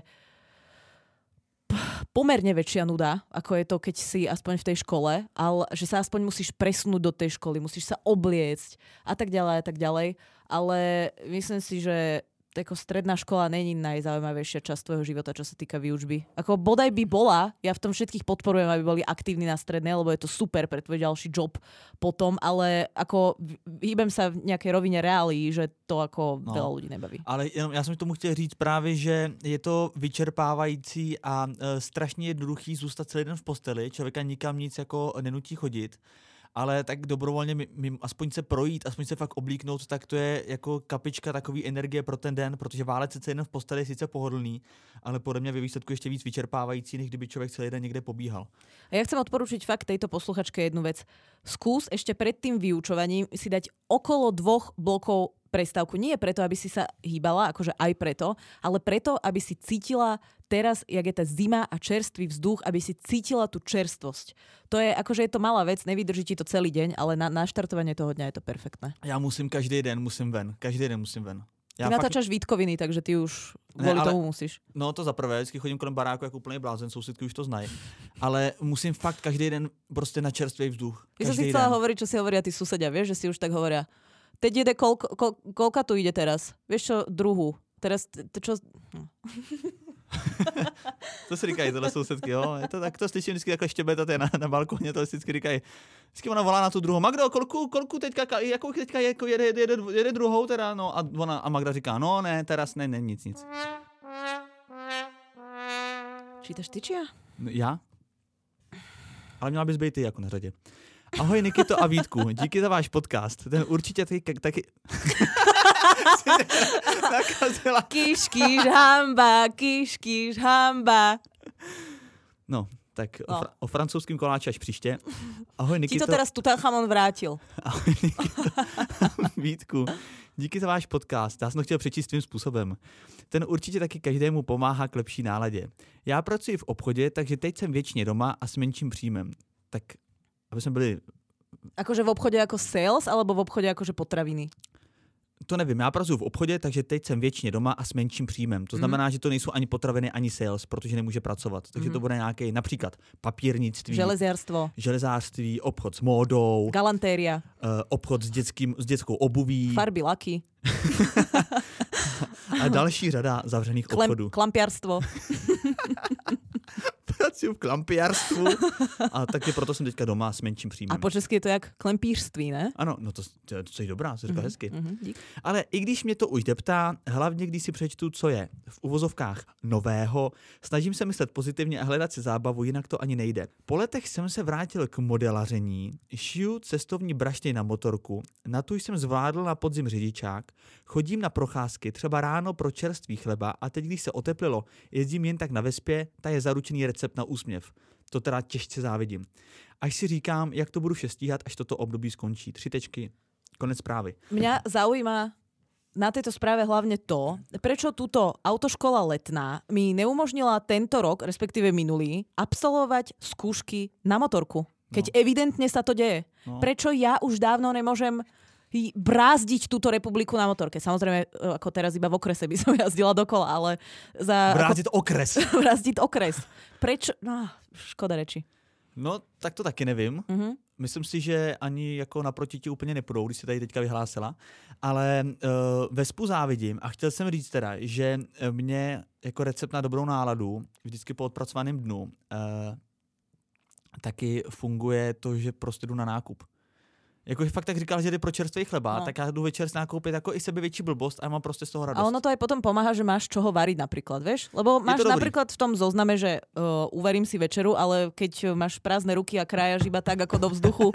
pomerne väčšia nuda, ako je to, keď si aspoň v tej škole, ale že sa aspoň musíš presunúť do tej školy, musíš sa obliecť a tak ďalej a tak ďalej. Ale myslím si, že ako stredná škola není najzaujímavejšia časť tvojho života, čo sa týka výučby. Ako bodaj by bola, ja v tom všetkých podporujem, aby boli aktívni na strednej, lebo je to super pre tvoj ďalší job potom, ale ako hýbem sa v nejakej rovine reálii, že to ako no, veľa ľudí nebaví. Ale jenom já jsem tomu chtěl říct právě, že je to vyčerpávající a e, strašně jednoduchý zůstat celý den v posteli, člověka nikam nic jako nenutí chodit ale tak dobrovolně mi, mi aspoň se projít, aspoň se fakt oblíknout, tak to je jako kapička takový energie pro ten den, protože válec se jen v posteli je sice pohodlný, ale podle mě ve výsledku ještě víc vyčerpávající, než kdyby člověk celý den někde pobíhal. A ja chcem odporučiť fakt tejto posluchačke jednu vec. Skús ešte pred tým vyučovaním si dať okolo dvoch blokov prestávku. Nie preto, aby si sa hýbala, akože aj preto, ale preto, aby si cítila teraz, jak je tá zima a čerstvý vzduch, aby si cítila tú čerstvosť. To je, akože je to malá vec, nevydrží ti to celý deň, ale na naštartovanie toho dňa je to perfektné. Já musím každý den, musím ven. Každý den musím ven. Já ty fakt... natáčaš Vítkoviny, takže ty už kvůli tomu musíš. No to za prvé, vždycky chodím kolem baráku jako úplný blázen, sousedky už to znají. Ale musím fakt každý den prostě na čerstvý vzduch. Já jsem si chcela hovoriť, čo si hovoria tí susedia, vieš, že si už tak hovoria. Teď jede, kol, kol, kolka tu ide teraz? Vieš čo, druhú. Teraz, to čo... Hm. to si říkají tohle sousedky, jo. Je to tak, to slyším vždycky takhle štěbetat na, na balkoně, to vždycky říkají. Vždycky ona volá na tu druhou. Magdo, kolku, kolku teďka, jakou teďka jako jede, jede, jede, jede, druhou teda, no. A, ona, a Magda říká, no ne, teraz ne, ne, nic, nic. Čítaš ty či já? No, já? Ale měla bys být ty jako na řadě. Ahoj Nikito a Vítku, díky za váš podcast. Ten určitě taky... taky... kýš, kýš, hamba, kýš, kýš, hamba. No, tak no. O, fra- o francouzském koláči až příště. Ahoj Nikito. Ti to teraz Tutanchamon vrátil. Ahoj Nikito. Vítku, díky za váš podcast. Já jsem to chtěl přečíst svým způsobem. Ten určitě taky každému pomáhá k lepší náladě. Já pracuji v obchodě, takže teď jsem většině doma a s menším příjmem. Tak aby jsme byli... Akože v obchodě jako sales, alebo v obchodě jakože potraviny? To nevím, já pracuji v obchodě, takže teď jsem většině doma a s menším příjmem. To mhm. znamená, mm. že to nejsou ani potraviny, ani sales, protože nemůže pracovat. Takže mm. to bude nějaký například papírnictví, železárstvo, železářství, obchod s módou, galantéria, uh, obchod s, dětským, s dětskou obuví, farby, laky. a další řada zavřených Klem, obchodů. Klampiarstvo. pracuji v klampiarstvu a taky proto jsem teďka doma s menším příjmem. A po česky je to jak klempířství, ne? Ano, no to, to, to je dobrá, to říká mm-hmm, hezky. Mm-hmm, Ale i když mě to už deptá, hlavně když si přečtu, co je v uvozovkách nového, snažím se myslet pozitivně a hledat si zábavu, jinak to ani nejde. Po letech jsem se vrátil k modelaření, šiju cestovní brašny na motorku, na tu jsem zvládl na podzim řidičák, chodím na procházky, třeba ráno pro čerstvý chleba a teď, když se oteplilo, jezdím jen tak na vespě, ta je zaručený recept na úsměv. To teda těžce závidím. Až si říkám, jak to budu šestíhat, až toto období skončí. Tři tečky. Konec zprávy. Mňa zaujíma na tejto správe hlavne to, prečo túto autoškola letná mi neumožnila tento rok, respektíve minulý, absolvovať skúšky na motorku. Keď no. evidentne sa to deje. No. Prečo ja už dávno nemôžem brázdiť túto republiku na motorke. Samozrejme, e, ako teraz iba v okrese by som jazdila dokola, ale za... Brázdiť ako, okres. brázdiť okres. Prečo? No, škoda reči. No, tak to taky nevím. Mm-hmm. Myslím si, že ani jako naproti ti úplně nepůjdou, když se tady teďka vyhlásila. Ale uh, Vespu závidím a chtěl jsem říct teda, že mě jako recept na dobrou náladu vždycky po odpracovaném dnu uh, taky funguje to, že prostě jdu na nákup. Jako fakt tak říkal, že jde pro čerstvý chleba, no. tak já jdu večer nakoupit jako i sebe větší blbost a mám prostě z toho radost. A ono to aj potom pomáha, že máš čoho variť napríklad, vieš? Lebo máš napríklad v tom zozname, že uh, uvarím si večeru, ale keď máš prázdne ruky a krajaš iba tak ako do vzduchu,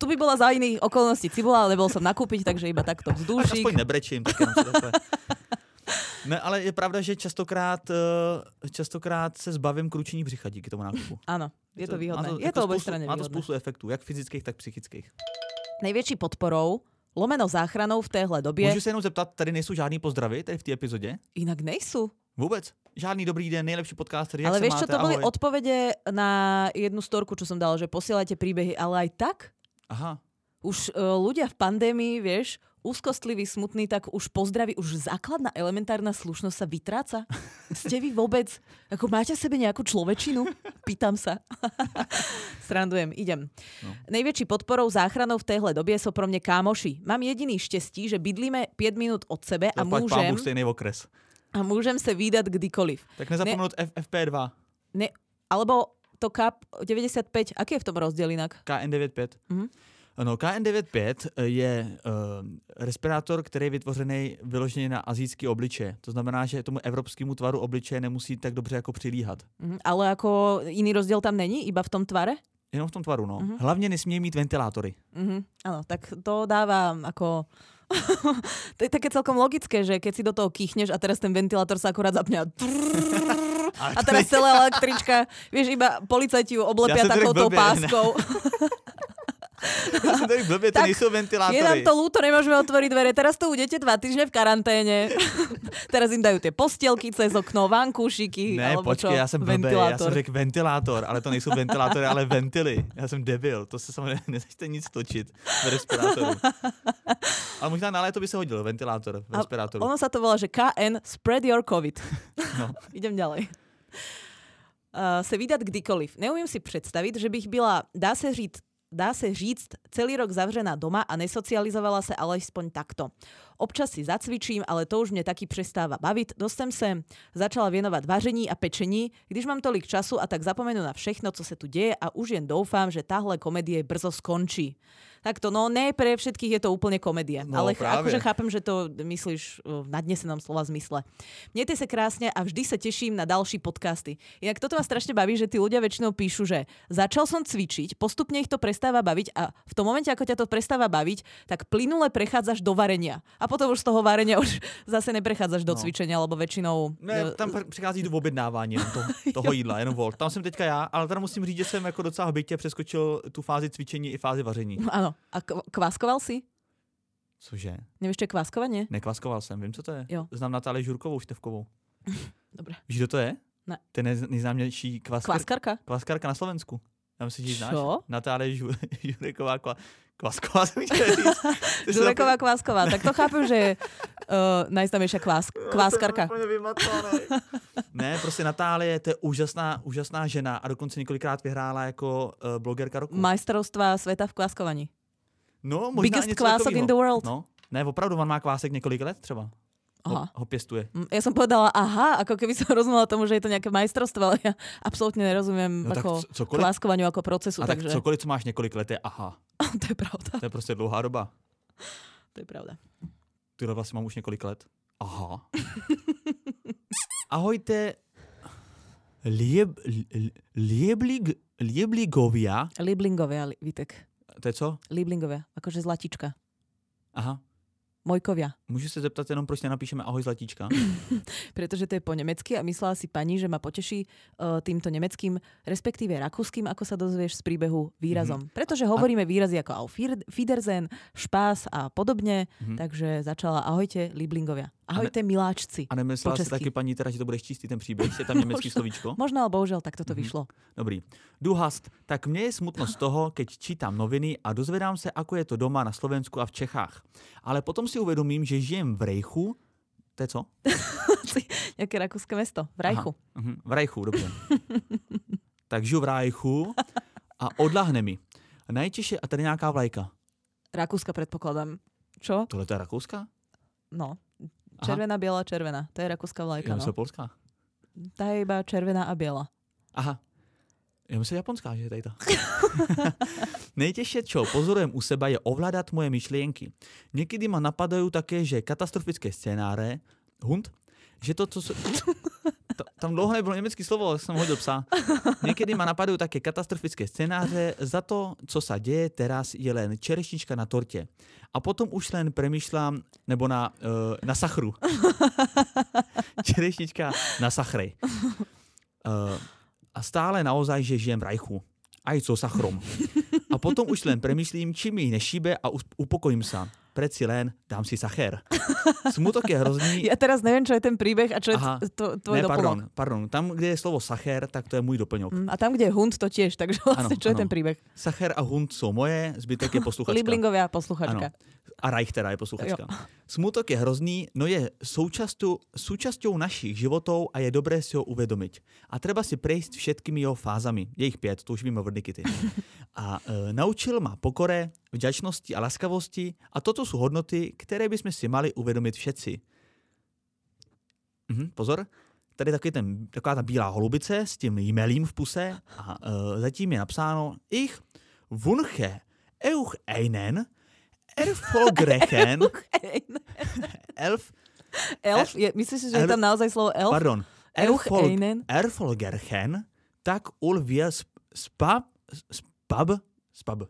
tu by bola za iných okolností cibula, ale bol som nakúpiť, takže iba takto vzdušík. Aspoň nebrečím. Tak Ne, ale je pravda, že častokrát, eh, častokrát se zbavím kručení břicha díky tomu nákupu. Áno, je to výhodné. Je jako to obojstranne Má to spoustu efektů, jak fyzických, tak psychických. Největší podporou, lomeno záchranou v téhle době, Můžu se jenom zeptat, tady nejsou žádný pozdravy tady v té epizodě? inak nejsou. Vůbec. Žádný dobrý den, nejlepší podcaster, jak ale čo, máte, to boli ahoj. odpovede na jednu storku, čo som dala, že posielajte príbehy, ale aj tak Aha, už uh, ľudia v pandémii, vieš, úzkostlivý, smutný, tak už pozdraví, už základná elementárna slušnosť sa vytráca. Ste vy vôbec, ako máte v sebe nejakú človečinu? Pýtam sa. Srandujem, idem. No. Největší podporou záchranou v téhle době jsou pro mě kámoši. Mám jediný štěstí, že bydlíme 5 minut od sebe a můžem, stejný okres. a můžem se výdat kdykoliv. Tak nezapomenout F- FP2, Ne, alebo to KAP 95, aký je v tom rozdíl jinak? KN95. Mhm. No, KN95 je uh, respirátor, který je vytvořený vyloženě na azijský obličeje. To znamená, že tomu evropskému tvaru obličeje nemusí tak dobře jako přilíhat. Mhm, Ale jako jiný rozdíl tam není, iba v tom tvare? Jenom v tom tvaru, no. Mhm. Hlavně nesmí mít ventilátory. Mhm, áno, tak to dáva ako... to je také celkom logické, že keď si do toho kýchneš a teraz ten ventilátor sa akurát zapne a, a teraz celá električka, vieš, iba policajti ju oblepia takouto páskou. Já tady blbě, to Tak, ventilátory. Je nám to ľúto, nemôžeme otvoriť dvere. Teraz tu budete dva týždne v karanténe. teraz im dajú tie postielky cez okno, vankúšiky, Ne, alebo počkej, čo? já jsem blbý, já ventilátor. jsem řekl ventilátor, ale to nejsou ventilátory, ale ventily. Já jsem debil, to se samozřejmě nezačte nic točit v respirátoru. Ale možná na léto by se hodil ventilátor v A respirátoru. Ono sa to volá, že KN Spread Your COVID. No. Idem ďalej. Uh, se vydat kdykoliv. Neumím si představit, že bych byla, dá se říct, dá se říct, celý rok zavřená doma a nesocializovala se alespoň takto. Občas si zacvičím, ale to už mě taky přestává bavit. Dost jsem se začala věnovat vaření a pečení, když mám tolik času a tak zapomenu na všechno, co se tu děje a už jen doufám, že tahle komedie brzo skončí. Takto, no ne pre všetkých je to úplne komedie, No, ale práve. akože chápem, že to myslíš v nadnesenom slova zmysle. Mějte se krásne a vždy sa teším na další podcasty. Inak toto ma strašne baví, že tí ľudia väčšinou píšu, že začal som cvičiť, postupne ich to prestáva baviť a v tom momente, ako ťa to prestáva baviť, tak plynule prechádzaš do varenia. A potom už z toho varenia už zase neprechádzaš do No. cvičenia, lebo väčšinou... Ne, tam přichází do objednávání jenom to, toho jídla, jenom volt. Tam jsem teďka já, ale teda musím říct, že jsem jako docela bytě přeskočil tu fázi cvičení i fázi vaření. Áno. A kváskoval si? Cože? Nevíš, čo je kváskovanie? Nekvaskoval jsem, vím, co to je. Jo. Znám Natálii Žurkovou, Števkovou. Dobre. Víš, kdo to je? Ne. To je nej- nejznámější kvaskar, Kváskarka? kvaskarka na Slovensku. Já myslím, že ji znáš. Natálie Žu, Žureková kva, Kvasková jsem chtěl říct. Žureková kvásková. Tak to chápem, že je uh, najznámejšia kvás, kváskarka. Ne, prostě Natálie, to je úžasná, úžasná žena a dokonce několikrát vyhrála jako uh, blogerka roku. Majstrovstva sveta v kváskovaní. no, možná Biggest něco kvások in the world. No, ne, opravdu, on má kvásek několik let třeba. Ho, Aha. ho pěstuje. Mm, Ja som povedala, aha, ako keby som rozumela tomu, že je to nejaké majstrovstvo, ale ja absolútne nerozumiem No tak ako cokoliv, kváskovaniu ako procesu, a tak takže cokoliv, co máš několik let, je aha. to je pravda. To je prostě dlouhá doba. To je pravda. Tyhle vlastně mám už několik let. Aha. Ahojte. Lieb, li- lieblig, liebligovia. Liblingovia, Li- Vitek. To je co? Liblingovia, akože zlatička. Aha. Mojkovia. Můžu se zeptat jenom, proč nenapíšeme ahoj zlatíčka? Pretože to je po nemecky a myslela si pani, že ma poteší uh, týmto nemeckým, respektíve rakúskym, ako sa dozvieš z príbehu výrazom. Mhm. Pretože hovoríme výrazy ako auf Wiedersehen, špás a podobne, Mhm. takže začala ahojte Liblingovia. Ahojte miláčci. A nemyslela si taky paní teda, že to budeš číst ten příběh? Je tam německý slovíčko? Možno, ale bohužiaľ, tak toto Mhm. vyšlo. Dobrý. Duhast. Tak mne je smutno z toho, keď čítam noviny a dozvedám se, ako je to doma na Slovensku a v Čechách. Ale potom si uvedomím, že žijem v Rejchu. To je co? Jaké rakúske mesto? V Rajchu. Aha, mhm, v Rajchu, dobře. tak žiju v Rajchu a odlahne mi. Najtěžší, a tady nějaká vlajka. Rakúska predpokladám. Čo? Tohle to je Rakouska? No. Aha. Červená, biela, červená. To je rakúska Já vlajka, myslím no. polská. Tá je iba červená a biela. Aha. Já myslím japonská, že je tady ta. Nejtěžší, čo pozorujem u seba, je ovládat moje myšlienky. Někdy ma napadajú také, že katastrofické scénáre, hund, že to, co. To, tam dlouho nebylo německý slovo, tak jsem hodil psa. Někdy ma napadají také katastrofické scénáře. Za to, co se děje teraz, je len čerešnička na tortě. A potom už len premýšlám, nebo na, uh, na sachru. čerešnička na sachry. Uh, a stále naozaj, že žijem v rajchu. Aj co sachrom. A potom už len premýšlím, či mi nešíbe a upokojím se preci len dám si sacher. Smutok je hrozný. Ja teraz neviem, čo je ten príbeh a čo Aha. je to, tvoj ne, pardon, pardon. Tam, kde je slovo sacher, tak to je môj doplňok. Mm, a tam, kde je hund, to tiež. Takže vlastne, ano, čo ano. je ten príbeh? Sacher a hund sú moje, zbytek je posluchačka. Liblingovia posluchačka. Ano. A Reich je posluchačka. Jo. Smutok je hrozný, no je součastou, súčasťou našich životov a je dobré si ho uvedomiť. A treba si prejsť všetkými jeho fázami. Je ich pět, to už víme od Nikity. A e, naučil ma pokore, vďačnosti a laskavosti a toto sú hodnoty, které by sme si mali uvedomiť všetci. Mhm, pozor, tady takový ten, taková ta bílá holubice s tím jmelím v puse a e, zatím je napsáno Ich wunche euch einen Erfolgrechen. elf. Elf? Je, myslíš, že je tam naozaj slovo elf? Pardon. Erfolg, Erfolgerchen, tak ul wir spab, spab, spab.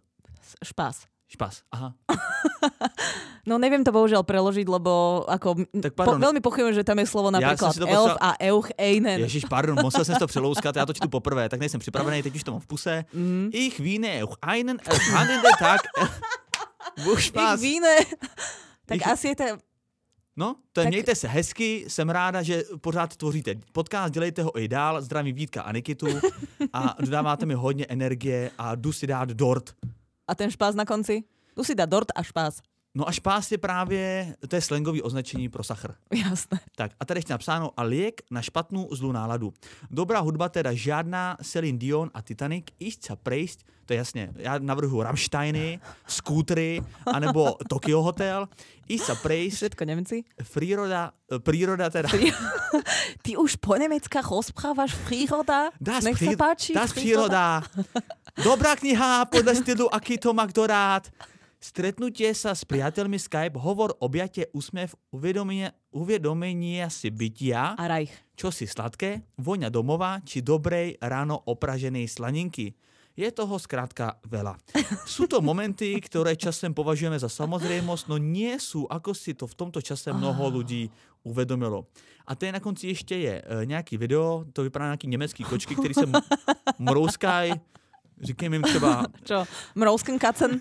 Špás. Špás, aha. no neviem to bohužiaľ preložiť, lebo ako tak po, veľmi pochybujem, že tam je slovo napríklad ja elf poslal... a euch einen. Ježiš, pardon, musel jsem to přelouskat, já to čtu poprvé, tak nejsem připravený, teď už to mám v puse. Mm. Ich víne euch einen, elf handen, tak... Ich víne. Tak ich... asi je to No, to tak... mějte se hezky, jsem ráda, že pořád tvoříte podcast, dělejte ho i dál, zdraví Vítka a Nikitu a dodáváte mi hodně energie a jdu si dát dort. A ten špás na konci? Jdu si dát dort a špás. No a špás je právě, to je slangový označení pro sachr. Jasné. Tak a tady je napsáno a liek na špatnou zlou náladu. Dobrá hudba teda žádná Celine Dion a Titanic, iść prejsť, to je jasně, já navrhuji Rammsteiny, skútry, anebo Tokyo Hotel, iść prejsť. Všetko Nemci? Príroda, príroda teda. Ty už po nemeckách rozprávaš príroda? Das Nech sa páči. Das príroda. Dobrá kniha podľa stylu Akito Magdorát. Stretnutie sa s priateľmi Skype, hovor, objatie, úsmev, uvedomenie, uvedomenie si bytia, a rajch. čo si sladké, voňa domova, či dobrej ráno opraženej slaninky. Je toho zkrátka veľa. Sú to momenty, ktoré časem považujeme za samozrejmosť, no nie sú, ako si to v tomto čase mnoho ah. ľudí uvedomilo. A je na konci ešte je e, nejaký video, to vypadá nejaký nemecký kočky, ktorý sa mrouskaj, Říkej jim třeba... Čo? Mrouskenkacen?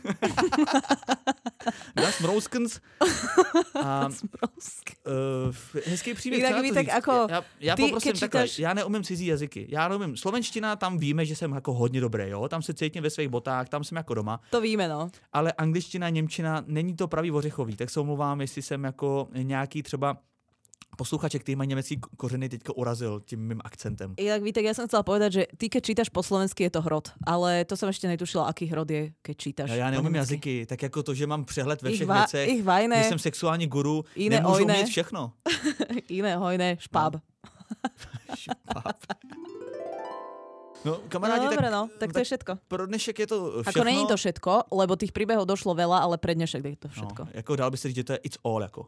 Das Mrouskens. A, uh, hezký příběh. Jinak ví, tak jako já, já ty, poprosím takhle, já neumím cizí jazyky. Já neumím. Slovenština, tam víme, že jsem jako hodně dobrý, jo? Tam se cítím ve svých botách, tam jsem jako doma. To víme, no. Ale angličtina, němčina, není to pravý ořechový, tak se omlouvám, jestli jsem jako nějaký třeba posluchače, který mají německý kořeny, teďka urazil tím mým akcentem. Jak víte, já jsem chcela povedať, že ty, keď čítaš po slovensky, je to hrot, ale to jsem ještě netušila, aký hrot je, keď čítaš. Já, já neumím jazyky, tak jako to, že mám přehled ve všech věcech, ich vajne, že jsem sexuální guru, iné nemůžu ojne. mít všechno. iné hojné, špáb. No. špáb. No, kamarádi, no, dobre, tak, no, tak to je všetko. Pro dnešek je to všechno. Ako není to všetko, lebo tých príbehov došlo veľa, ale pre dnešek je to všetko. No, jako dal by se říct, že to je it's all, jako.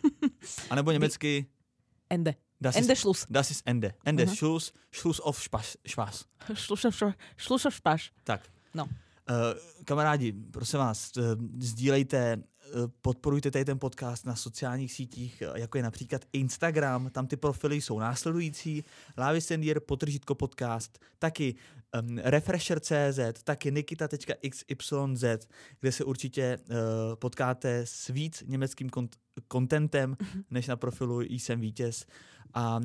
A nebo německy... Ende. Das Ende ist, Schluss. Das ist Ende. Ende uh-huh. Schluss. Schluss auf Spaß. Schluss auf Spaß. Tak. No. Uh, kamarádi, prosím vás, uh, sdílejte, uh, podporujte tady ten podcast na sociálních sítích, uh, jako je například Instagram, tam ty profily jsou následující, Lavisendier, potržitko podcast, taky um, Refresher.cz, taky nikita.xyz, kde se určitě uh, potkáte s víc německým kont- contentem, mhm. než na profilu Jsem vítěz. A uh,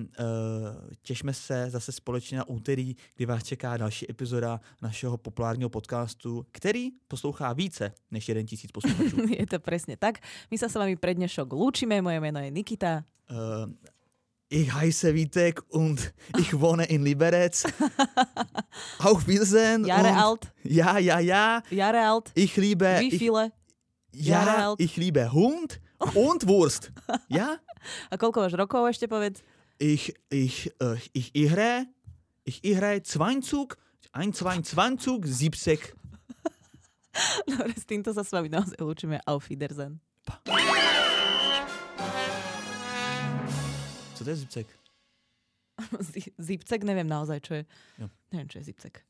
těšme se zase společně na úterý, kdy vás čeká další epizoda našeho populárního podcastu, který poslouchá více než jeden tisíc posluchačů. je to přesně tak. My se s vámi pre dnešok lúčime, moje jméno je Nikita. Uh, Ich heiße Vitek und ich wohne in Liberec. Auf Wiedersehen. Jahre alt. Ja, ja, ja. Jahre alt. Ich liebe. Wie viele? Ich, Jahre ja, alt. ich liebe Hund und Wurst. Ja? A koľko máš rokov ešte povedz? Ich, ich, uh, ich ihre, ich ihre 20, ein 22, 70. Dobre, s týmto sa s vami naozaj lúčime. Auf Wiedersehen. Pa. Co to je zipcek? Zipcek, neviem naozaj, čo je. Jo. Neviem, čo je zipcek.